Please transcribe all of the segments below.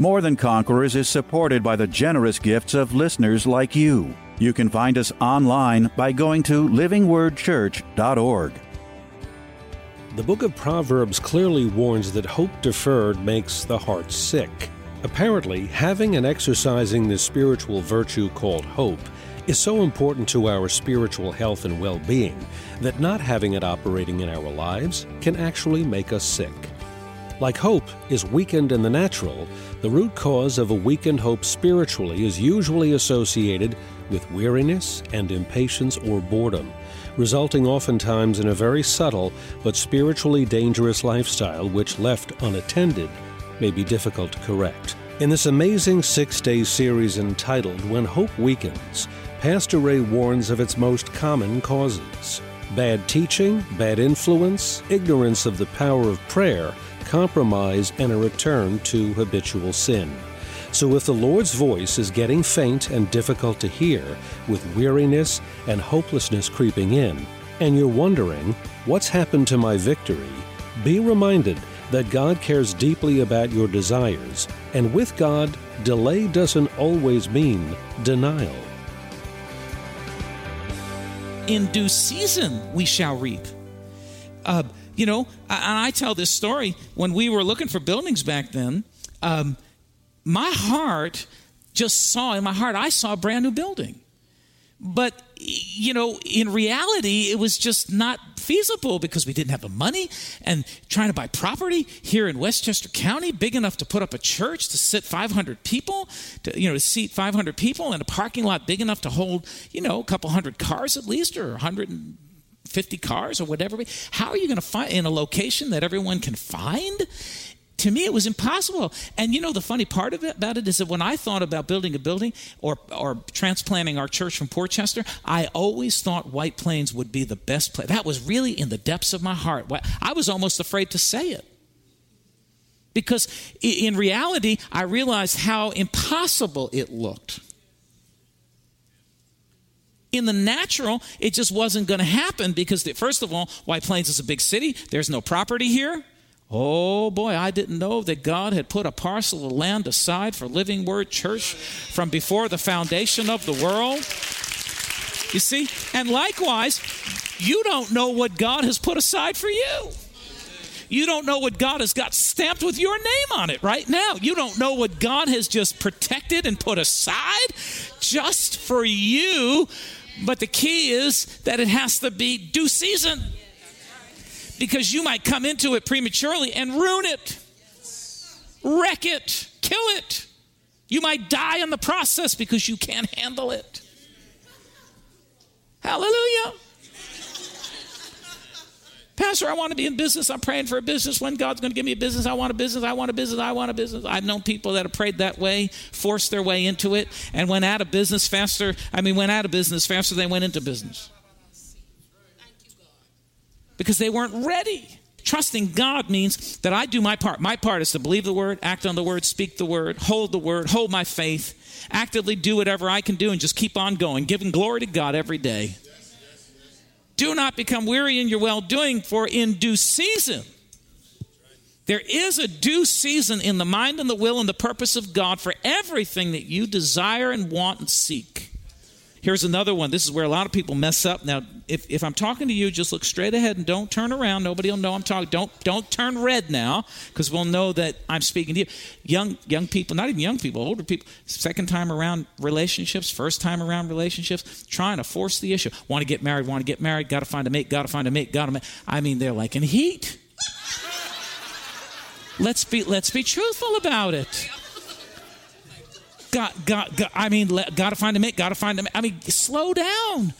More Than Conquerors is supported by the generous gifts of listeners like you. You can find us online by going to livingwordchurch.org. The book of Proverbs clearly warns that hope deferred makes the heart sick. Apparently, having and exercising this spiritual virtue called hope is so important to our spiritual health and well being that not having it operating in our lives can actually make us sick. Like hope is weakened in the natural, the root cause of a weakened hope spiritually is usually associated with weariness and impatience or boredom, resulting oftentimes in a very subtle but spiritually dangerous lifestyle which, left unattended, may be difficult to correct. In this amazing six day series entitled When Hope Weakens, Pastor Ray warns of its most common causes bad teaching, bad influence, ignorance of the power of prayer compromise and a return to habitual sin. So, if the Lord's voice is getting faint and difficult to hear, with weariness and hopelessness creeping in, and you're wondering, what's happened to my victory? Be reminded that God cares deeply about your desires, and with God, delay doesn't always mean denial. In due season we shall reap. Uh, you know, and I tell this story when we were looking for buildings back then. Um, my heart just saw in my heart, I saw a brand new building. But, you know, in reality, it was just not feasible because we didn't have the money and trying to buy property here in Westchester County big enough to put up a church to sit 500 people, to, you know, to seat 500 people and a parking lot big enough to hold, you know, a couple hundred cars at least or 100 50 cars or whatever. How are you going to find in a location that everyone can find? To me, it was impossible. And you know, the funny part of it, about it is that when I thought about building a building or, or transplanting our church from Port Chester, I always thought White Plains would be the best place. That was really in the depths of my heart. I was almost afraid to say it. Because in reality, I realized how impossible it looked in the natural, it just wasn't going to happen because, the, first of all, White Plains is a big city. There's no property here. Oh boy, I didn't know that God had put a parcel of land aside for Living Word Church from before the foundation of the world. You see? And likewise, you don't know what God has put aside for you. You don't know what God has got stamped with your name on it right now. You don't know what God has just protected and put aside just for you but the key is that it has to be due season. Because you might come into it prematurely and ruin it, wreck it, kill it. You might die in the process because you can't handle it. Hallelujah. Pastor, I want to be in business. I'm praying for a business. When God's going to give me a business, I want a business. I want a business. I want a business. I've known people that have prayed that way, forced their way into it, and went out of business faster. I mean, went out of business faster than they went into business because they weren't ready. Trusting God means that I do my part. My part is to believe the word, act on the word, speak the word, hold the word, hold my faith, actively do whatever I can do, and just keep on going, giving glory to God every day. Do not become weary in your well doing, for in due season, there is a due season in the mind and the will and the purpose of God for everything that you desire and want and seek. Here's another one. This is where a lot of people mess up. Now, if, if I'm talking to you, just look straight ahead and don't turn around. Nobody will know I'm talking. Don't don't turn red now, because we'll know that I'm speaking to you. Young young people, not even young people, older people, second time around relationships, first time around relationships, trying to force the issue. Want to get married, want to get married, gotta find a mate, gotta find a mate, gotta mate. I mean, they're like in heat. let's be let's be truthful about it. Got, got, got I mean, got to find a mate, got to find a mate. I mean, slow down.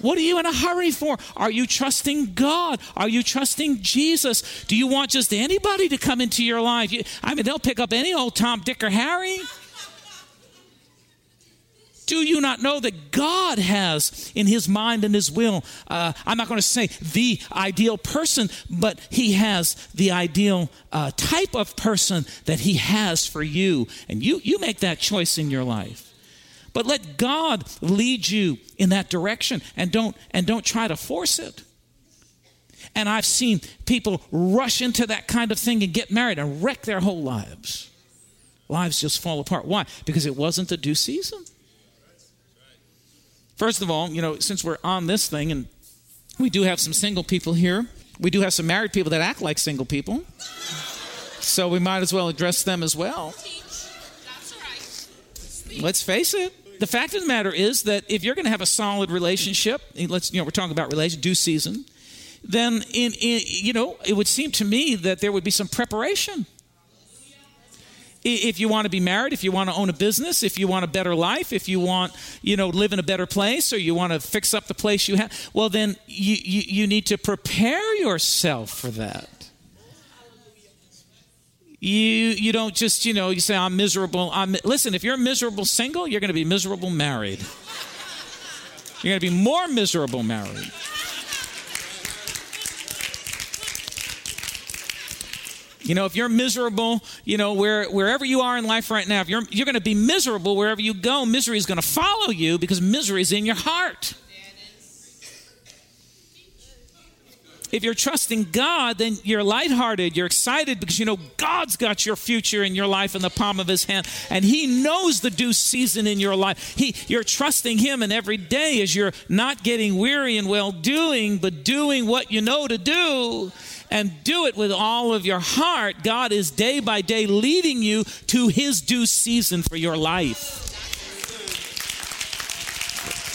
What are you in a hurry for? Are you trusting God? Are you trusting Jesus? Do you want just anybody to come into your life? You, I mean, they'll pick up any old Tom, Dick, or Harry. Do you not know that God has in his mind and his will, uh, I'm not going to say the ideal person, but he has the ideal uh, type of person that he has for you. And you, you make that choice in your life. But let God lead you in that direction and don't, and don't try to force it. And I've seen people rush into that kind of thing and get married and wreck their whole lives. Lives just fall apart. Why? Because it wasn't the due season. First of all, you know, since we're on this thing, and we do have some single people here, we do have some married people that act like single people. So we might as well address them as well. Let's face it. The fact of the matter is that if you're going to have a solid relationship, let's you know we're talking about relation due season, then in, in you know it would seem to me that there would be some preparation if you want to be married, if you want to own a business, if you want a better life, if you want, you know, live in a better place or you want to fix up the place you have, well, then you, you, you need to prepare yourself for that. You, you don't just, you know, you say, I'm miserable. I'm, listen, if you're miserable single, you're going to be miserable married. You're going to be more miserable married. You know, if you're miserable, you know, where, wherever you are in life right now, if you're, you're going to be miserable wherever you go, misery is going to follow you because misery is in your heart. If you're trusting God, then you're lighthearted, you're excited because you know God's got your future in your life in the palm of his hand and he knows the due season in your life. He you're trusting him and every day as you're not getting weary and well doing, but doing what you know to do and do it with all of your heart, God is day by day leading you to His due season for your life.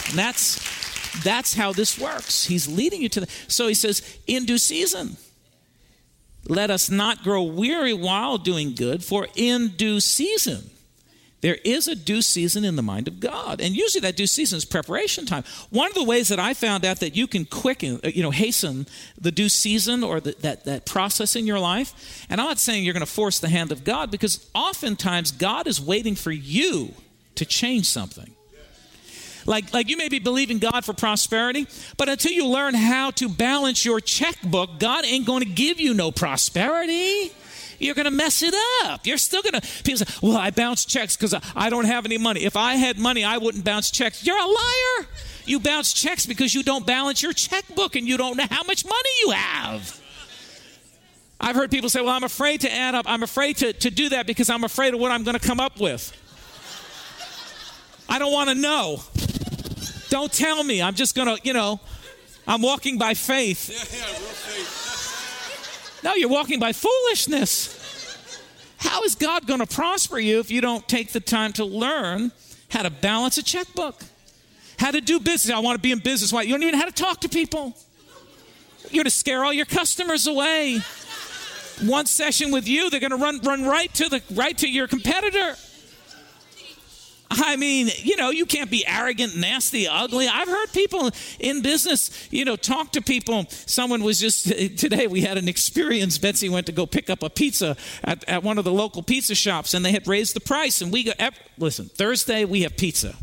And that's that's how this works. He's leading you to the so he says, in due season. Let us not grow weary while doing good, for in due season there is a due season in the mind of God. And usually that due season is preparation time. One of the ways that I found out that you can quicken, uh, you know, hasten the due season or the, that, that process in your life, and I'm not saying you're going to force the hand of God because oftentimes God is waiting for you to change something. Like, like you may be believing God for prosperity, but until you learn how to balance your checkbook, God ain't going to give you no prosperity you're going to mess it up. You're still going to, people say, well, I bounce checks because I don't have any money. If I had money, I wouldn't bounce checks. You're a liar. You bounce checks because you don't balance your checkbook and you don't know how much money you have. I've heard people say, well, I'm afraid to add up. I'm afraid to, to do that because I'm afraid of what I'm going to come up with. I don't want to know. Don't tell me. I'm just going to, you know, I'm walking by faith. Yeah, yeah, real faith. No, you're walking by foolishness. How is God going to prosper you if you don't take the time to learn how to balance a checkbook? How to do business. I want to be in business. Why? You don't even know how to talk to people. You're going to scare all your customers away. One session with you, they're going to run run right to the right to your competitor. I mean, you know, you can't be arrogant, nasty, ugly. I've heard people in business, you know, talk to people. Someone was just, today we had an experience. Betsy went to go pick up a pizza at, at one of the local pizza shops and they had raised the price. And we go, listen, Thursday we have pizza.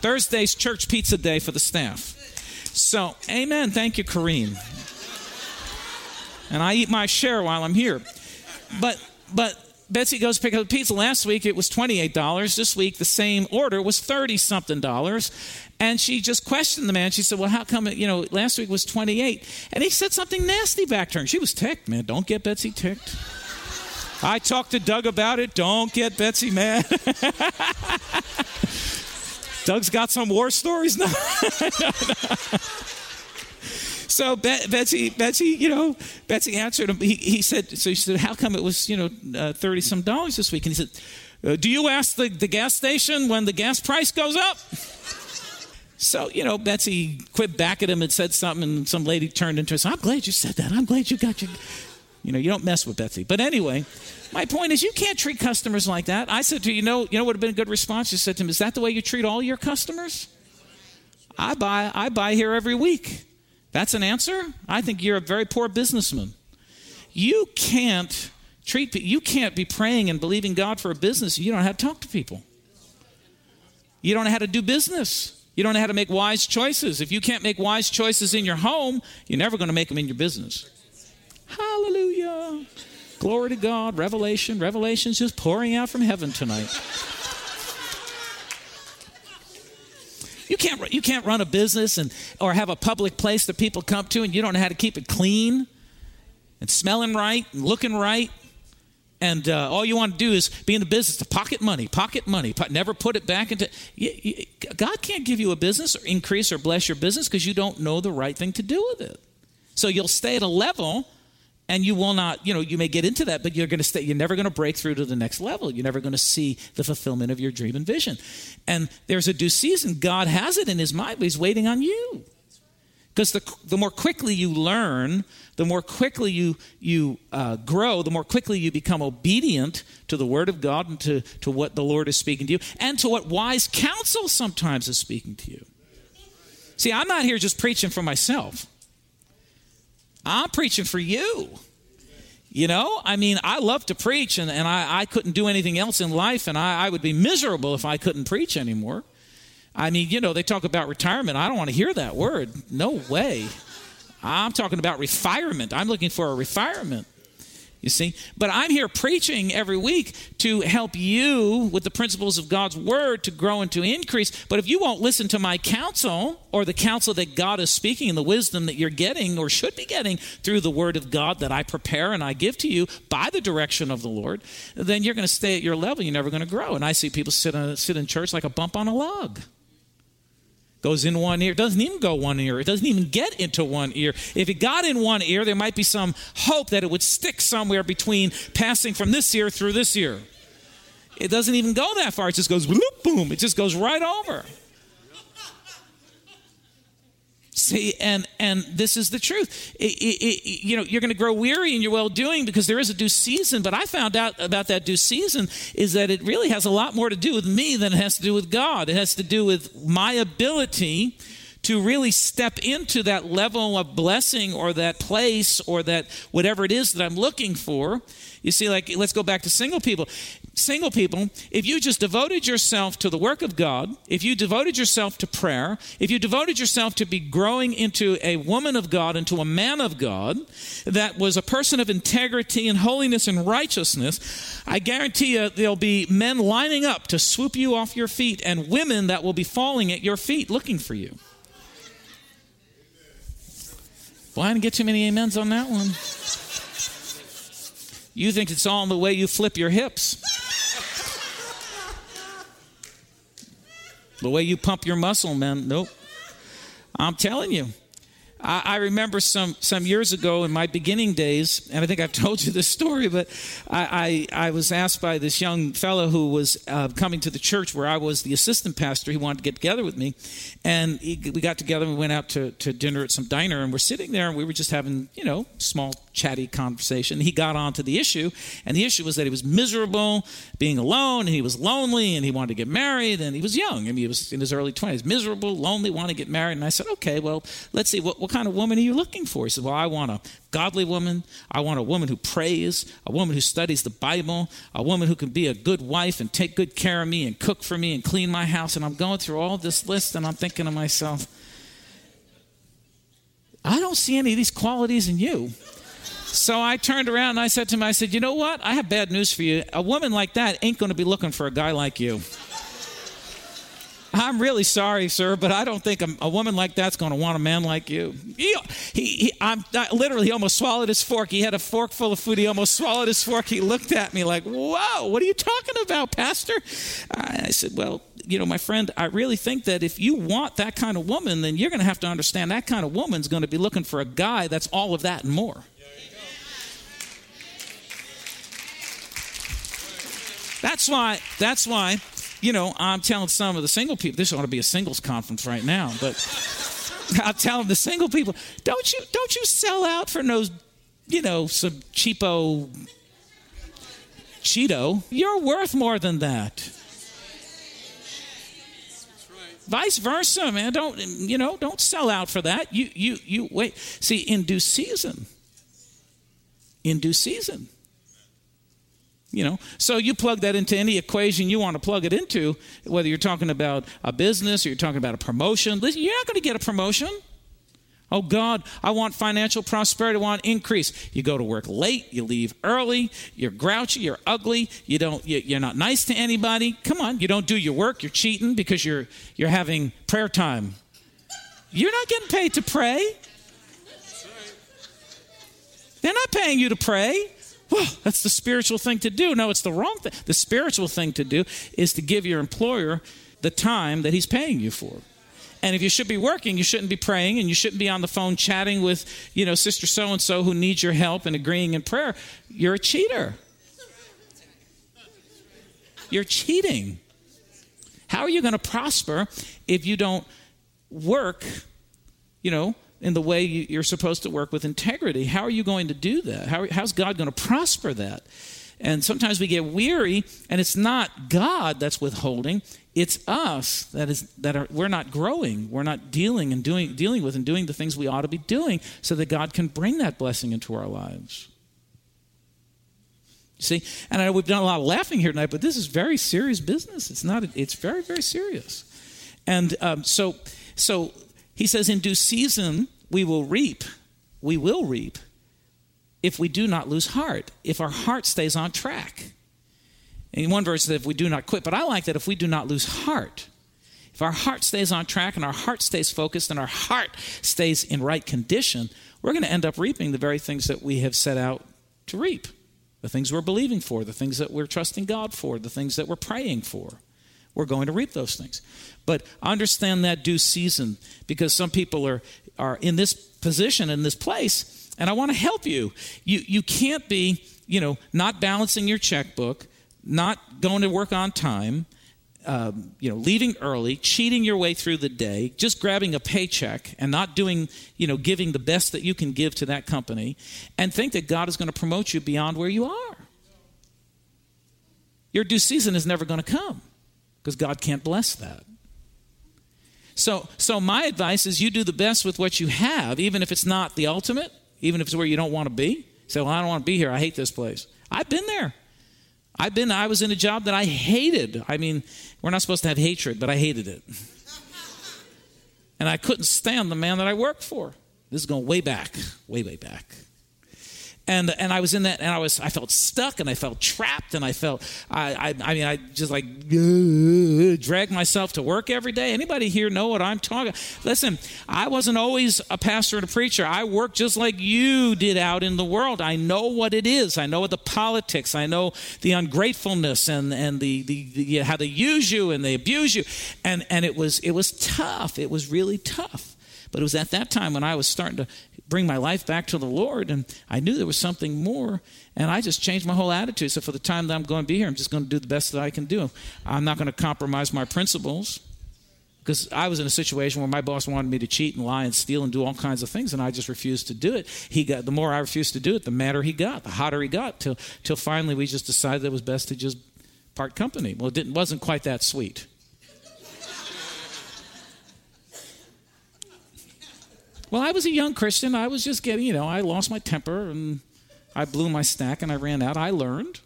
Thursday's church pizza day for the staff. So, amen. Thank you, Kareem. And I eat my share while I'm here. But, but Betsy goes pick up the pizza. Last week it was $28. This week the same order was 30 something dollars. And she just questioned the man. She said, Well, how come, you know, last week was 28? And he said something nasty back to her. And she was ticked, man. Don't get Betsy ticked. I talked to Doug about it. Don't get Betsy mad. Doug's got some war stories now. So Betsy, Betsy, you know, Betsy answered him. He, he said, so she said, how come it was, you know, thirty uh, some dollars this week? And he said, uh, do you ask the, the gas station when the gas price goes up? So, you know, Betsy quit back at him and said something, and some lady turned into. Said, I'm glad you said that. I'm glad you got your. You know, you don't mess with Betsy. But anyway, my point is, you can't treat customers like that. I said to you, you know, you know, what would have been a good response. You said to him, "Is that the way you treat all your customers?" I buy, I buy here every week. That's an answer? I think you're a very poor businessman. You can't treat you can't be praying and believing God for a business. You don't know how to talk to people. You don't know how to do business. You don't know how to make wise choices. If you can't make wise choices in your home, you're never going to make them in your business. Hallelujah. Glory to God. Revelation. Revelation's just pouring out from heaven tonight. You can't, you can't run a business and, or have a public place that people come to and you don't know how to keep it clean and smelling right and looking right. And uh, all you want to do is be in the business to pocket money, pocket money, po- never put it back into. You, you, God can't give you a business or increase or bless your business because you don't know the right thing to do with it. So you'll stay at a level and you will not you know you may get into that but you're going to stay you're never going to break through to the next level. You're never going to see the fulfillment of your dream and vision. And there's a due season. God has it in his mind but he's waiting on you. Because the, the more quickly you learn the more quickly you you uh, grow the more quickly you become obedient to the word of god and to, to what the lord is speaking to you and to what wise counsel sometimes is speaking to you. See i'm not here just preaching for myself I'm preaching for you. You know, I mean, I love to preach, and, and I, I couldn't do anything else in life, and I, I would be miserable if I couldn't preach anymore. I mean, you know, they talk about retirement. I don't want to hear that word. No way. I'm talking about refirement. I'm looking for a refirement. You see? But I'm here preaching every week to help you with the principles of God's word to grow and to increase. But if you won't listen to my counsel or the counsel that God is speaking and the wisdom that you're getting or should be getting through the word of God that I prepare and I give to you by the direction of the Lord, then you're going to stay at your level. You're never going to grow. And I see people sit, on, sit in church like a bump on a log goes in one ear. It doesn't even go one ear. It doesn't even get into one ear. If it got in one ear, there might be some hope that it would stick somewhere between passing from this ear through this ear. It doesn't even go that far. It just goes whoop, boom. It just goes right over. See, and and this is the truth. It, it, it, you know, you're going to grow weary in your well doing because there is a due season. But I found out about that due season is that it really has a lot more to do with me than it has to do with God. It has to do with my ability to really step into that level of blessing or that place or that whatever it is that I'm looking for. You see, like let's go back to single people single people, if you just devoted yourself to the work of God, if you devoted yourself to prayer, if you devoted yourself to be growing into a woman of God, into a man of God, that was a person of integrity and holiness and righteousness, I guarantee you there'll be men lining up to swoop you off your feet and women that will be falling at your feet looking for you. Well, I didn't get too many amens on that one. You think it's all in the way you flip your hips. The way you pump your muscle, man. Nope. I'm telling you. I, I, remember some, some years ago in my beginning days, and I think I've told you this story, but I, I, I was asked by this young fellow who was uh, coming to the church where I was the assistant pastor. He wanted to get together with me. And he, we got together and we went out to, to dinner at some diner, and we're sitting there and we were just having, you know, small chatty conversation. He got onto the issue, and the issue was that he was miserable being alone, and he was lonely, and he wanted to get married, and he was young. I mean, he was in his early 20s, miserable, lonely, wanted to get married. And I said, okay, well, let's see, what, what kind of woman are you looking for? He said, well, I want a godly woman. I want a woman who prays, a woman who studies the Bible, a woman who can be a good wife and take good care of me and cook for me and clean my house. And I'm going through all this list, and I'm thinking to myself, I don't see any of these qualities in you. So I turned around and I said to him, I said, You know what? I have bad news for you. A woman like that ain't going to be looking for a guy like you. I'm really sorry, sir, but I don't think a, a woman like that's going to want a man like you. He, he, he I'm I, literally he almost swallowed his fork. He had a fork full of food. He almost swallowed his fork. He looked at me like, "Whoa, what are you talking about, Pastor?" I, I said, "Well, you know, my friend, I really think that if you want that kind of woman, then you're going to have to understand that kind of woman's going to be looking for a guy that's all of that and more." That's why, that's why, you know, I'm telling some of the single people, this ought to be a singles conference right now, but I'm telling the single people, don't you, don't you sell out for no, you know, some cheapo Cheeto. You're worth more than that. Vice versa, man. Don't you know? Don't sell out for that. You you you wait. See, in due season. In due season. You know, so you plug that into any equation you want to plug it into, whether you're talking about a business or you're talking about a promotion. Listen, you're not going to get a promotion. Oh God, I want financial prosperity, I want increase. You go to work late, you leave early, you're grouchy, you're ugly, you don't you, are not nice to anybody. Come on, you don't do your work, you're cheating because you're you're having prayer time. You're not getting paid to pray. They're not paying you to pray. Well, that's the spiritual thing to do. No, it's the wrong thing. The spiritual thing to do is to give your employer the time that he's paying you for. And if you should be working, you shouldn't be praying and you shouldn't be on the phone chatting with, you know, sister so and so who needs your help and agreeing in prayer. You're a cheater. You're cheating. How are you going to prosper if you don't work, you know, in the way you're supposed to work with integrity? How are you going to do that? How, how's God going to prosper that? And sometimes we get weary, and it's not God that's withholding, it's us that is that are we're not growing we're not dealing and doing dealing with and doing the things we ought to be doing so that god can bring that blessing into our lives see and i know we've done a lot of laughing here tonight but this is very serious business it's not it's very very serious and um, so so he says in due season we will reap we will reap if we do not lose heart if our heart stays on track in one verse, that if we do not quit, but I like that if we do not lose heart. If our heart stays on track and our heart stays focused and our heart stays in right condition, we're going to end up reaping the very things that we have set out to reap the things we're believing for, the things that we're trusting God for, the things that we're praying for. We're going to reap those things. But understand that due season because some people are, are in this position, in this place, and I want to help you. You, you can't be, you know, not balancing your checkbook not going to work on time, um, you know, leaving early, cheating your way through the day, just grabbing a paycheck and not doing, you know, giving the best that you can give to that company, and think that God is going to promote you beyond where you are. Your due season is never going to come because God can't bless that. So, so my advice is you do the best with what you have, even if it's not the ultimate, even if it's where you don't want to be. Say, well, I don't want to be here. I hate this place. I've been there. I've been, I was in a job that I hated. I mean, we're not supposed to have hatred, but I hated it. and I couldn't stand the man that I worked for. This is going way back, way, way back and and I was in that, and I was I felt stuck, and I felt trapped, and I felt I I, I mean I just like uh, dragged myself to work every day. Anybody here know what I'm talking? Listen, I wasn't always a pastor and a preacher. I worked just like you did out in the world. I know what it is. I know the politics. I know the ungratefulness and and the the, the how they use you and they abuse you, and and it was it was tough. It was really tough. But it was at that time when I was starting to bring my life back to the Lord, and I knew there was something more, and I just changed my whole attitude. So for the time that I'm going to be here, I'm just going to do the best that I can do. I'm not going to compromise my principles because I was in a situation where my boss wanted me to cheat and lie and steal and do all kinds of things, and I just refused to do it. He got the more I refused to do it, the madder he got, the hotter he got, till till finally we just decided it was best to just part company. Well, it didn't wasn't quite that sweet. Well, I was a young Christian. I was just getting, you know, I lost my temper and I blew my stack and I ran out. I learned.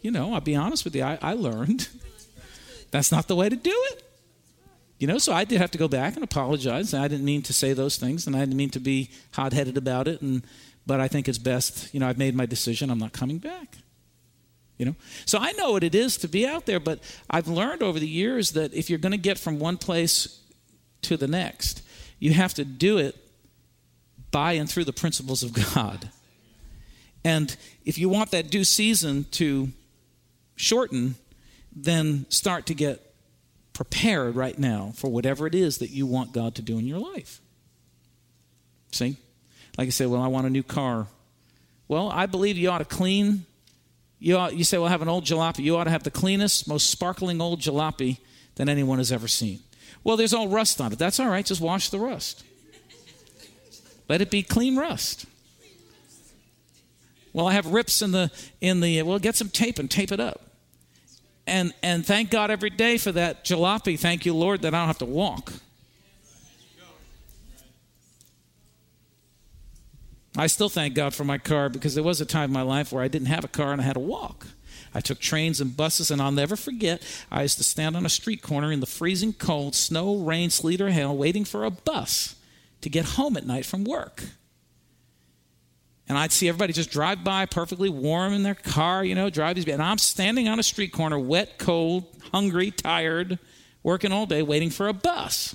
You know, I'll be honest with you, I, I learned. That's not the way to do it. You know, so I did have to go back and apologize. I didn't mean to say those things and I didn't mean to be hot headed about it. And, but I think it's best, you know, I've made my decision. I'm not coming back. You know? So I know what it is to be out there, but I've learned over the years that if you're going to get from one place to the next, you have to do it by and through the principles of God. And if you want that due season to shorten, then start to get prepared right now for whatever it is that you want God to do in your life. See? Like I said, well, I want a new car. Well, I believe you ought to clean. You, ought, you say, well, I have an old jalopy. You ought to have the cleanest, most sparkling old jalopy than anyone has ever seen. Well, there's all rust on it. That's all right. Just wash the rust. Let it be clean rust. Well, I have rips in the in the well, get some tape and tape it up. and and thank God every day for that jalopy. Thank you, Lord, that I don't have to walk. I still thank God for my car because there was a time in my life where I didn't have a car and I had to walk. I took trains and buses, and I'll never forget. I used to stand on a street corner in the freezing cold, snow, rain, sleet, or hail, waiting for a bus to get home at night from work. And I'd see everybody just drive by perfectly warm in their car, you know, drive these. And I'm standing on a street corner, wet, cold, hungry, tired, working all day, waiting for a bus.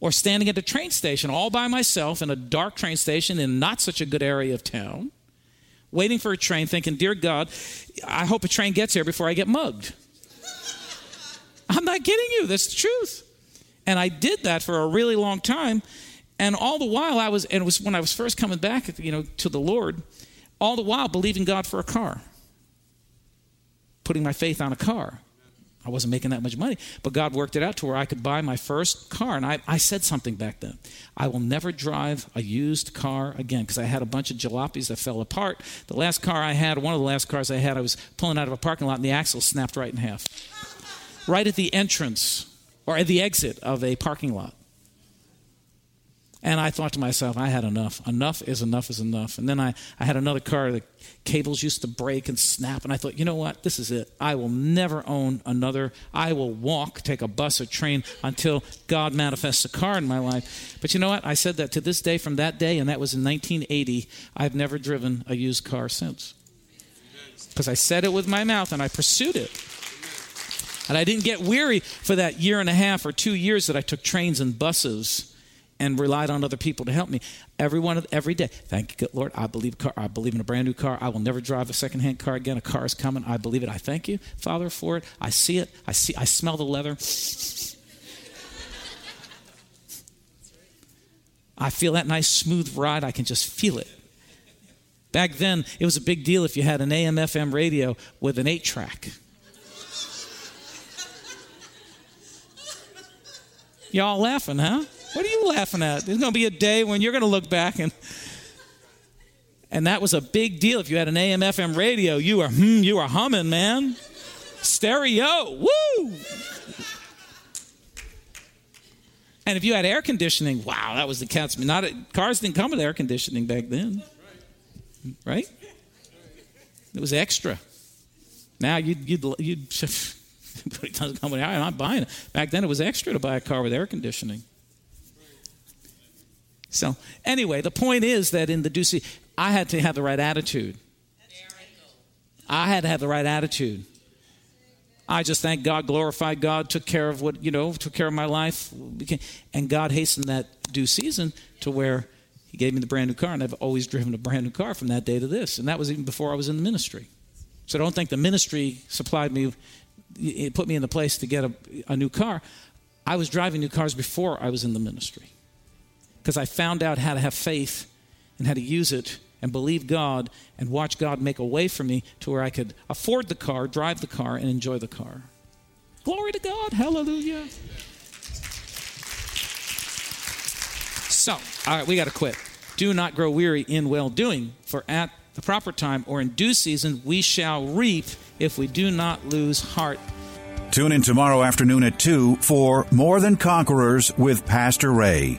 Or standing at the train station all by myself in a dark train station in not such a good area of town, waiting for a train, thinking, Dear God, I hope a train gets here before I get mugged. I'm not kidding you, that's the truth. And I did that for a really long time and all the while, I was, and it was when I was first coming back, you know, to the Lord, all the while believing God for a car, putting my faith on a car. I wasn't making that much money, but God worked it out to where I could buy my first car. And I, I said something back then. I will never drive a used car again because I had a bunch of jalopies that fell apart. The last car I had, one of the last cars I had, I was pulling out of a parking lot and the axle snapped right in half. Right at the entrance or at the exit of a parking lot. And I thought to myself, I had enough. Enough is enough is enough. And then I, I had another car, the cables used to break and snap. And I thought, you know what? This is it. I will never own another. I will walk, take a bus or train until God manifests a car in my life. But you know what? I said that to this day, from that day, and that was in 1980, I've never driven a used car since. Because I said it with my mouth and I pursued it. And I didn't get weary for that year and a half or two years that I took trains and buses and relied on other people to help me every one every day. Thank you, good Lord. I believe car, I believe in a brand new car. I will never drive a secondhand car again. A car is coming. I believe it. I thank you, Father, for it. I see it. I see. I smell the leather. I feel that nice smooth ride. I can just feel it. Back then, it was a big deal if you had an AM/FM radio with an eight track. Y'all laughing, huh? What are you laughing at? There's going to be a day when you're going to look back and and that was a big deal. If you had an AM FM radio, you were hmm, you were humming, man. Stereo, woo! And if you had air conditioning, wow, that was the cat's. Not cars didn't come with air conditioning back then, right? It was extra. Now you'd you'd you'd. doesn't come with. I'm not buying it. Back then, it was extra to buy a car with air conditioning. So, anyway, the point is that in the Ducey, I had to have the right attitude. I had to have the right attitude. I just thank God, glorified God, took care of what, you know, took care of my life. And God hastened that due season to where He gave me the brand new car. And I've always driven a brand new car from that day to this. And that was even before I was in the ministry. So don't think the ministry supplied me, it put me in the place to get a, a new car. I was driving new cars before I was in the ministry because I found out how to have faith and how to use it and believe God and watch God make a way for me to where I could afford the car, drive the car, and enjoy the car. Glory to God. Hallelujah. So, all right, we got to quit. Do not grow weary in well doing, for at the proper time or in due season we shall reap if we do not lose heart. Tune in tomorrow afternoon at 2 for More Than Conquerors with Pastor Ray.